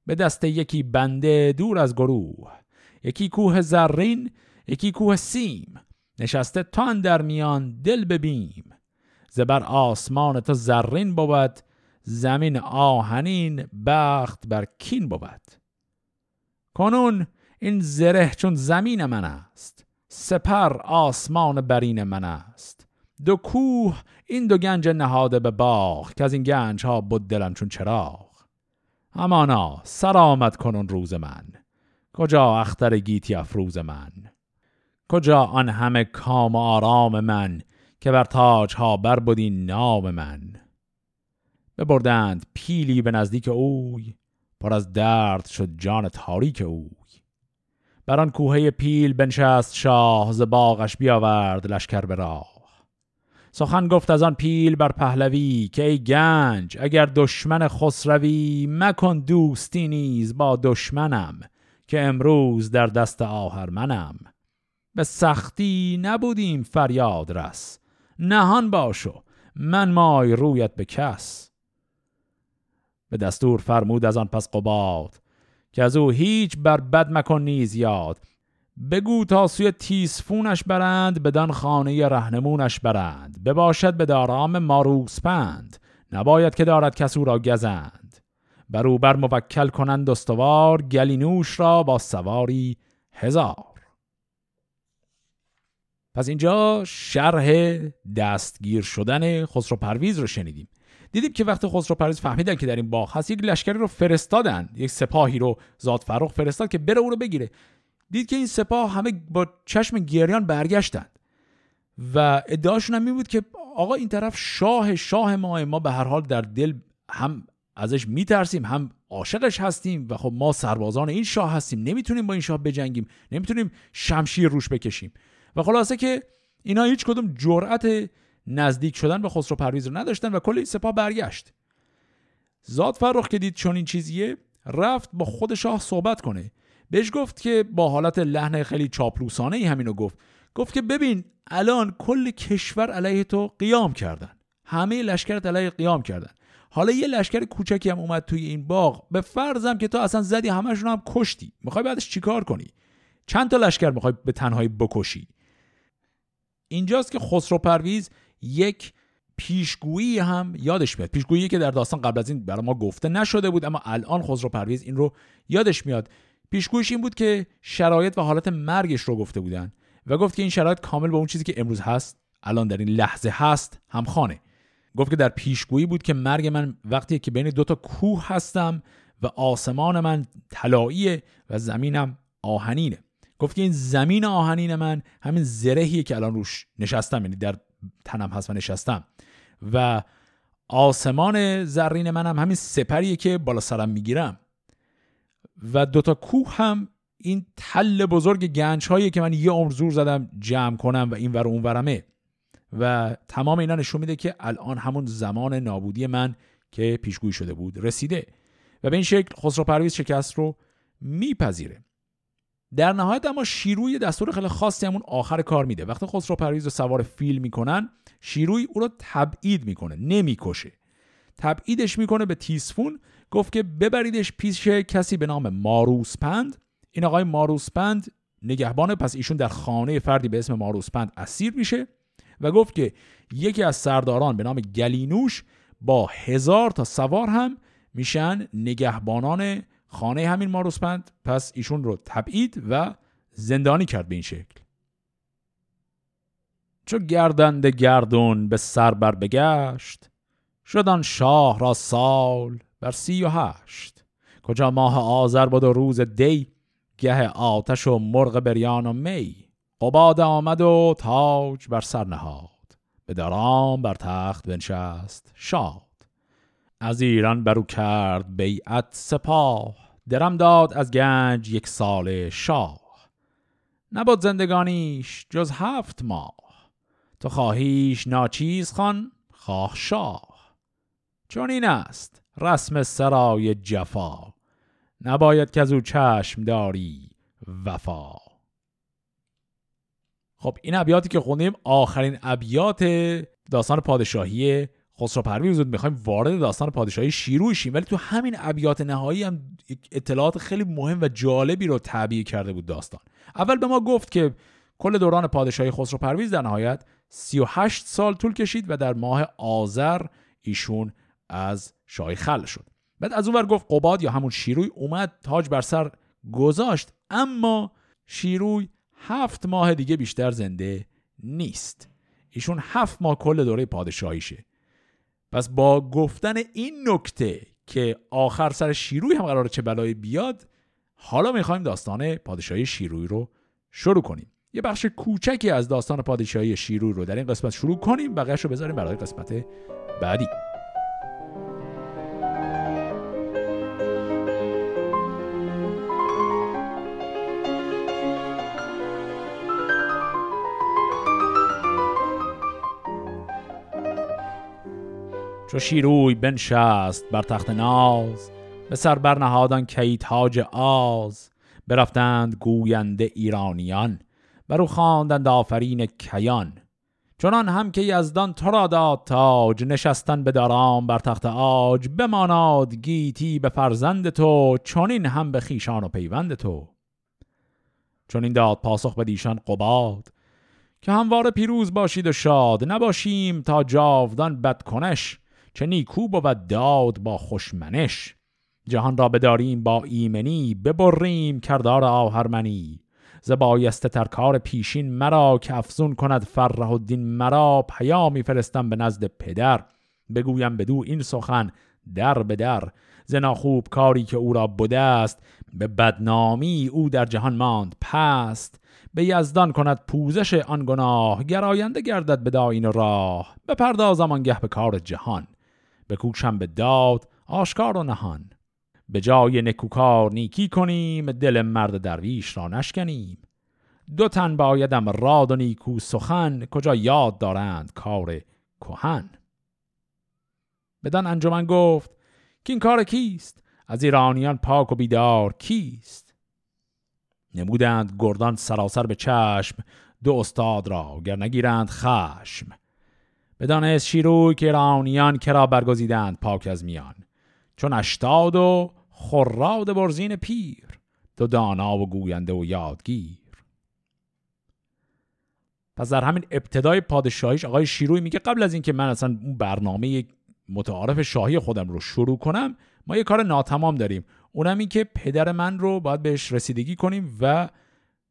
به دست یکی بنده دور از گروه. یکی کوه زرین یکی کوه سیم. نشسته تان در میان دل ببیم. زبر آسمان تو زرین بود زمین آهنین بخت بر کین بود. کنون این زره چون زمین من است سپر آسمان برین من است. دو کوه این دو گنج نهاده به باغ که از این گنج ها بود دلم چون چراغ. همانا سرآمد کنون روز من. کجا اختر گیتی افروز من؟ کجا آن همه کام و آرام من که بر تاج ها بر بودی نام من؟ ببردند پیلی به نزدیک اوی پر از درد شد جان تاریک اوی. بر آن کوهه پیل بنشست شاه ز باغش بیاورد لشکر به راه. سخن گفت از آن پیل بر پهلوی که ای گنج اگر دشمن خسروی مکن دوستی نیز با دشمنم که امروز در دست آهرمنم. به سختی نبودیم فریاد رس نهان باشو من مای رویت به کس. به دستور فرمود از آن پس قباد که از او هیچ بر بد مکن نیز یاد بگو تا سوی تیسفونش برند بدان خانه رهنمونش برند. بباشد به دارام ماروس پند نباید که دارد کسو را گزند. برو بر موکل کنند استوار گلینوش را با سواری هزار. پس اینجا شرح دستگیر شدن خسرو پرویز رو شنیدیم. دیدیم که وقتی خسرو پرویز فهمیدن که در این باغ هست یک لشکری رو فرستادن یک سپاهی رو زاد فرخ فرستاد که بره او رو بگیره. دید که این سپاه همه با چشم گریان برگشتند و ادعاشون هم بود که آقا این طرف شاه شاه ما ما به هر حال در دل هم ازش میترسیم هم عاشقش هستیم و خب ما سربازان این شاه هستیم نمی‌تونیم با این شاه بجنگیم نمی‌تونیم شمشیر روش بکشیم. و خلاصه که اینا هیچ کدوم جرأت نزدیک شدن به خسرو پرویز رو نداشتن و کل این سپاه برگشت. زاد فرخ که دید چون این چیزیه رفت با خود شاه صحبت کنه. بهش گفت که با حالت لحن خیلی چاپلوسانه ای همینو گفت. گفت که ببین الان کل کشور علیه تو قیام کردن. همه لشکرت علیه قیام کردن. حالا یه لشکر کوچکی هم اومد توی این باغ. به فرضم که تو اصلا زدی همشون هم کشتی. می‌خوای بعدش چیکار کنی؟ چند تا لشکر می‌خوای به تنهایی بکشی؟ اینجاست که خسرو پرویز یک پیشگویی هم یادش میاد. پیشگویی که در داستان قبل از این برای ما گفته نشده بود اما الان خسرو پرویز این رو یادش میاد. پیشگویش این بود که شرایط و حالت مرگش رو گفته بودن و گفت که این شرایط کامل با اون چیزی که امروز هست الان در این لحظه هست همخانه گفت که در پیشگویی بود که مرگ من وقتی که بین دو تا کوه هستم و آسمان من طلاییه و زمینم آهنینه. گفت که این زمین آهنین من همین زرهیه که الان روش نشستم یعنی در تنم هست و نشستم. و آسمان زرین منم همین سپریه که بالا سرم می‌گیرم. و دوتا کوه هم این تل بزرگ گنج هایی که من یه عمر زور زدم جمع کنم و این ور اون ورمه و تمام اینا نشون میده که الان همون زمان نابودی من که پیشگویی شده بود رسیده و به این شکل خسرو پرویز شکست رو میپذیره. در نهایت اما شیروی دستور خیلی خاصی همون آخر کار میده. وقتی خسرو پرویز رو سوار فیل می‌کنن شیروی او رو تبعید می‌کنه نمی‌کشه. تبعیدش می‌کنه به تیسفون گفت که ببریدش پیش کسی به نام ماروسپند. این آقای ماروسپند نگهبانه پس ایشون در خانه فردی به اسم ماروسپند اسیر میشه و گفت که یکی از سرداران به نام گلینوش با هزار تا سوار هم میشن نگهبانان خانه همین ماروسپند. پس ایشون رو تبعید و زندانی کرد به این شکل. چو گردنده گردون به سر بر بگشت شدن شاه را سال بر سی و هشت. کجا ماه آذر بود و روز دی گه آتش و مرغ بریان و می. قباد آمد و تاج بر سر نهاد. به درام بر تخت بنشست شاد. از ایران برو کرد بیعت سپاه. درم داد از گنج یک سال شاه. نبود زندگانیش جز هفت ماه. تو خواهیش ناچیز خان خواه شاه. چون این است. رسم سرای جفا. نباید که از او چشم داری وفا. خب این ابیاتی که خوندیم آخرین ابیات داستان پادشاهی خسرو پرویز بود می‌خوایم وارد داستان پادشاهی شیروی شیم ولی تو همین ابیات نهایی هم اطلاعات خیلی مهم و جالبی رو تعبیه کرده بود داستان. اول به ما گفت که کل دوران پادشاهی خسرو پرویز در نهایت 38 سال طول کشید و در ماه آذر ایشون از شاه خل شد. بعد از اونور گفت قباد یا همون شیروی اومد تاج بر سر گذاشت اما شیروی هفت ماه دیگه بیشتر زنده نیست. ایشون هفت ماه کل دوره پادشاهیشه. پس با گفتن این نکته که آخر سر شیروی هم قراره چه بلایی بیاد حالا می‌خوایم داستان پادشاهی شیروی رو شروع کنیم. یه بخش کوچکی از داستان پادشاهی شیروی رو در این قسمت شروع کنیم. بقیهش رو بذاریم برای قسمت بعدی. چو شیروی بنشست بر تخت ناز به سر برنهادان کی تاج آز. برفتند گوینده ایرانیان برو خواندند آفرین کیان. چنان هم که یزدان تو را داد تاج نشستن به دارام بر تخت آج. بماناد گیتی به فرزند تو چنین هم به خیشان و پیوند تو. چون این داد پاسخ به دیشان قباد که همواره پیروز باشید و شاد. نباشیم تا جاودان بدکنش. چه نیکو بود داد با خوشمنش. جهان را بداریم با ایمنی ببریم کردار آهرمنی. ز بایسته تر کار پیشین مرا که افزون کند فره و دین مرا پیامی فرستم به نزد پدر. بگویم بدو این سخن در به در. ز ناخوب کاری که او را بوده است به بدنامی او در جهان ماند پست. به یزدان کند پوزش آن گناه گراینده گردد به داین راه. بپردازم آنگه به کار جهان. بکوشم به داد آشکار و نهان. به جای نکوکار نیکی کنیم دل مرد درویش را نشکنیم. دو تن بایدم راد و نیکو سخن کجا یاد دارند کار کهن. بدان انجمن گفت که این کار کیست؟ از ایرانیان پاک و بیدار کیست؟ نمودند گردان سراسر به چشم دو استاد را گر نگیرند خشم. بدانست شیروی که رانیان کرا برگزیدند پاک از میان. چون اشتاد و خراد برزین پیر دو دانا و گوینده و یادگیر. پس در همین ابتدای پادشاهیش آقای شیروی میگه قبل از اینکه من اصلا اون برنامه متعارف شاهی خودم رو شروع کنم ما یه کار ناتمام داریم. اونم این که پدر من رو باید بهش رسیدگی کنیم و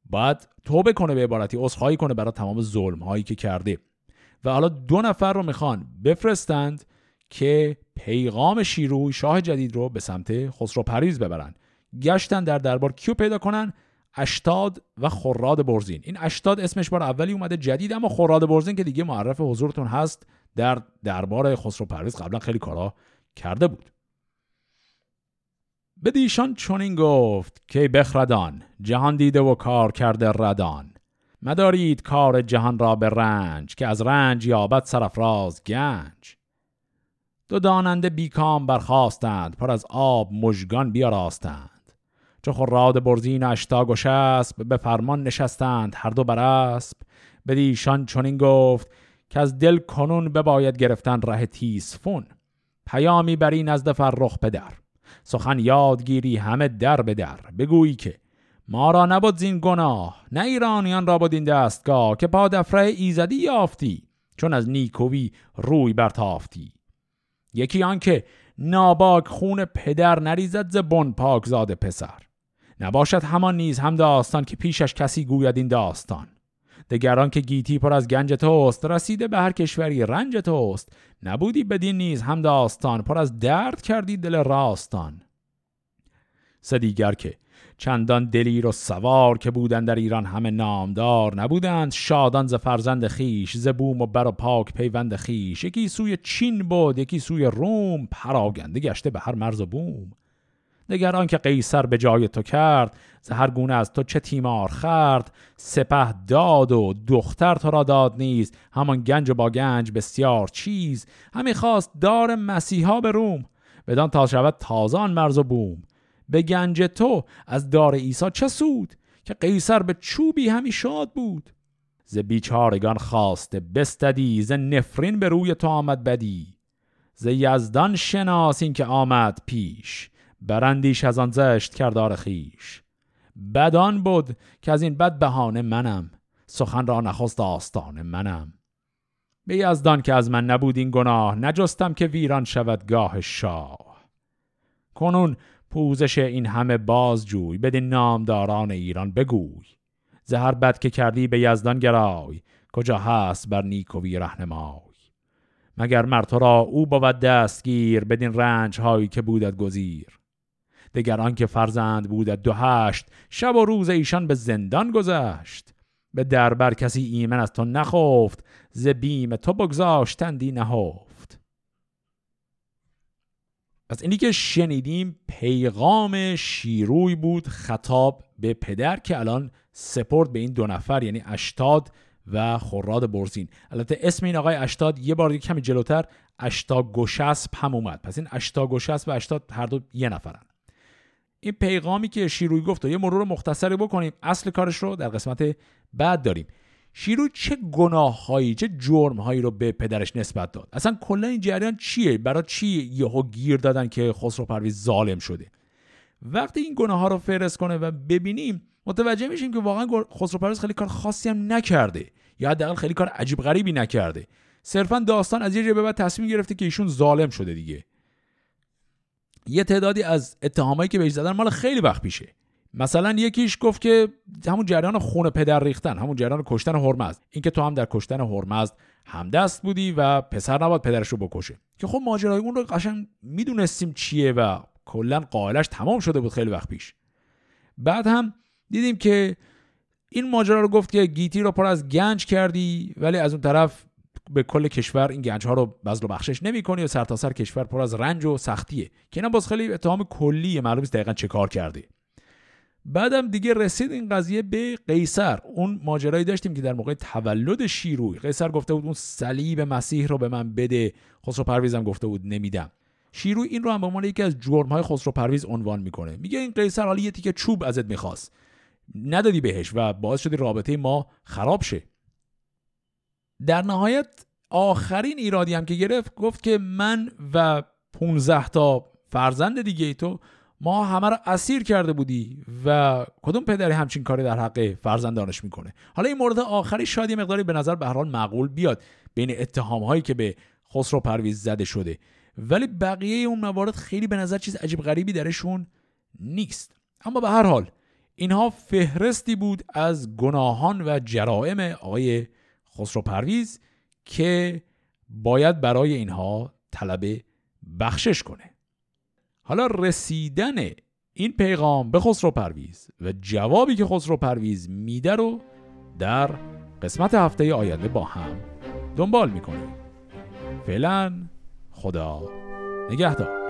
باید توبه کنه به عبارتی عذرخواهی کنه برای تمام ظلم هایی که کرده. و حالا دو نفر رو می‌خوان بفرستند که پیغام شیروی شاه جدید رو به سمت خسرو پریز ببرن گشتن در دربار کیو پیدا کنن؟ اشتاد و خراد برزین. این اشتاد اسمش بار اولی اومده جدید اما خراد برزین که دیگه معرف حضورتون هست در دربار خسرو پرویز قبلا خیلی کارا کرده بود. به دیشان چنین گفت که بخردان جهان دیده و کار کرده ردان. مدارید کار جهان را به رنج که از رنج یابد سرفراز گنج. دو داننده بیکام برخواستند پر از آب مژگان بیاراستند. چو خراد برزین و شسب به فرمان نشستند هر دو بر اسب. بدیشان چنین گفت که از دل کنون بباید گرفتن ره تیسفون پیامی بری نزد فرخ پدر. سخن یادگیری همه در به در. بگویی که ما را نبود زین گناه نه ایرانیان را بود این دستگاه که پادفره ایزدی یافتی چون از نیکوی روی برتافتی. یکی آنکه ناباک خون پدر نریزد ز بن پاک زاد پسر. نباشد همان نیز هم داستان که پیشش کسی گوید این داستان. دگران که گیتی پر از گنج توست رسیده به هر کشوری رنج توست. نبودی بدین نیز هم داستان پر از درد کردی دل راستان. سه دیگر که چندان دلیر و سوار که بودند در ایران همه نامدار نبودند. شادان ز فرزند خیش ز بوم و بر و پاک پیوند خیش یکی سوی چین بود یکی سوی روم. پراگنده گشته به هر مرز و بوم. نگران که قیصر به جای تو کرد هر گونه از تو چه تیمار خرد سپه داد و دختر تو را داد نیز. همان گنج و با گنج بسیار چیز. همی خواست دار مسیحا به روم. بدان تا شود تازان مرز و بوم. به گنج تو از دار عیسی چه سود که قیصر به چوبی همی شاد بود؟ ز بیچارگان خواسته بستدی ز نفرین به روی تو آمد بدی. ز یزدان شناس این که آمد پیش برندیش از آن زشت کردار خیش بدان بود که از این بد بهانه منم سخن را نخست آستان منم. به یزدان که از من نبود این گناه نجستم که ویران شود گاه شاه. کنون پوزش این همه بازجوی بدین نامداران ایران بگوی. زهر بد که کردی به یزدان گرای کجا هست بر نیکوی رهنمای؟ مگر مرتو را او بود دستگیر بدین رنج هایی که بودت گزیر؟ دگران که فرزند بود دو هشت شب و روز ایشان به زندان گذشت. به دربر کسی ایمن از تو نخفت ز بیم تو بگذاشتندی نهفت. از اینی که شنیدیم پیغام شیروی بود خطاب به پدر که الان سپورت به این دو نفر یعنی اشتاد و خراد برزین. البته اسم این آقای اشتاد یه بار کمی جلوتر اشتا گشسب هم اومد. پس این اشتا گشسب و اشتاد هر دو یه نفرن. این پیغامی که شیروی گفت و یه مرور مختصری بکنیم اصل کارش رو در قسمت بعد داریم. شیروی چه گناههایی چه جرمهایی رو به پدرش نسبت داد؟ اصلا کلا این جریان چیه؟ برای چی یهو گیر دادن که خسرو پرویز ظالم شده؟ وقتی این گناه ها رو فرست کنه و ببینیم متوجه میشیم که واقعا خسرو پرویز خیلی کار خاصی هم نکرده یا حداقل خیلی کار عجیب غریبی نکرده. صرفا داستان از یه جای به بعد تصمیم گرفته که ایشون ظالم شده دیگه. یه تعدادی از اتهامایی که بهش زدن مال خیلی وقت پیشه. مثلا یکیش گفت که همون جریان خون پدر ریختن همون جریان کشتن هرمزد اینکه تو هم در کشتن هرمزد همدست بودی و پسر نباید پدرش رو بکشه. که خب ماجرای اون رو قشنگ می‌دونستیم چیه و کلا قائلش تمام شده بود خیلی وقت پیش. بعد هم دیدیم که این ماجرا رو گفت که گیتی رو پر از گنج کردی ولی از اون طرف به کل کشور این گنج ها رو بذل و بخشش نمی‌کنی و سرتاسر سر کشور پر از رنج و سختیه. که اینا باز خیلی اتهام کلیه معلوم نیست دقیقا چه کار کرده. بعدم دیگه رسید این قضیه به قیصر. اون ماجرایی داشتیم که در موقع تولد شیروی. قیصر گفته بود اون صلیب مسیح رو به من بده. خسرو پرویزم گفته بود نمیدم. شیروی این رو هم به عنوان یکی از جرم‌های خسرو پرویز عنوان می‌کنه. میگه این قیصر حالا یه تیکه چوب ازت می‌خواست. ندادی بهش و باعث شدی رابطه ما خراب شه. در نهایت آخرین ایرادی هم که گرفت گفت که من و 15 تا فرزند دیگه تو ما همه رو اسیر کرده بودی و کدوم پدری همچین کاری در حق فرزندانش می‌کنه؟ حالا این مورد آخری شاید یه مقداری به نظر به هر حال معقول بیاد بین اتهام هایی که به خسرو پرویز زده شده. ولی بقیه اون موارد خیلی به نظر چیز عجیب غریبی درشون نیست. اما به هر حال اینها فهرستی بود از گناهان و جرائم آقای خسرو پرویز که باید برای اینها طلب بخشش کنه. حالا رسیدن این پیغام به خسرو پرویز و جوابی که خسرو پرویز میده رو در قسمت هفته آینده با هم دنبال می‌کنیم. فعلا خدا نگهدار.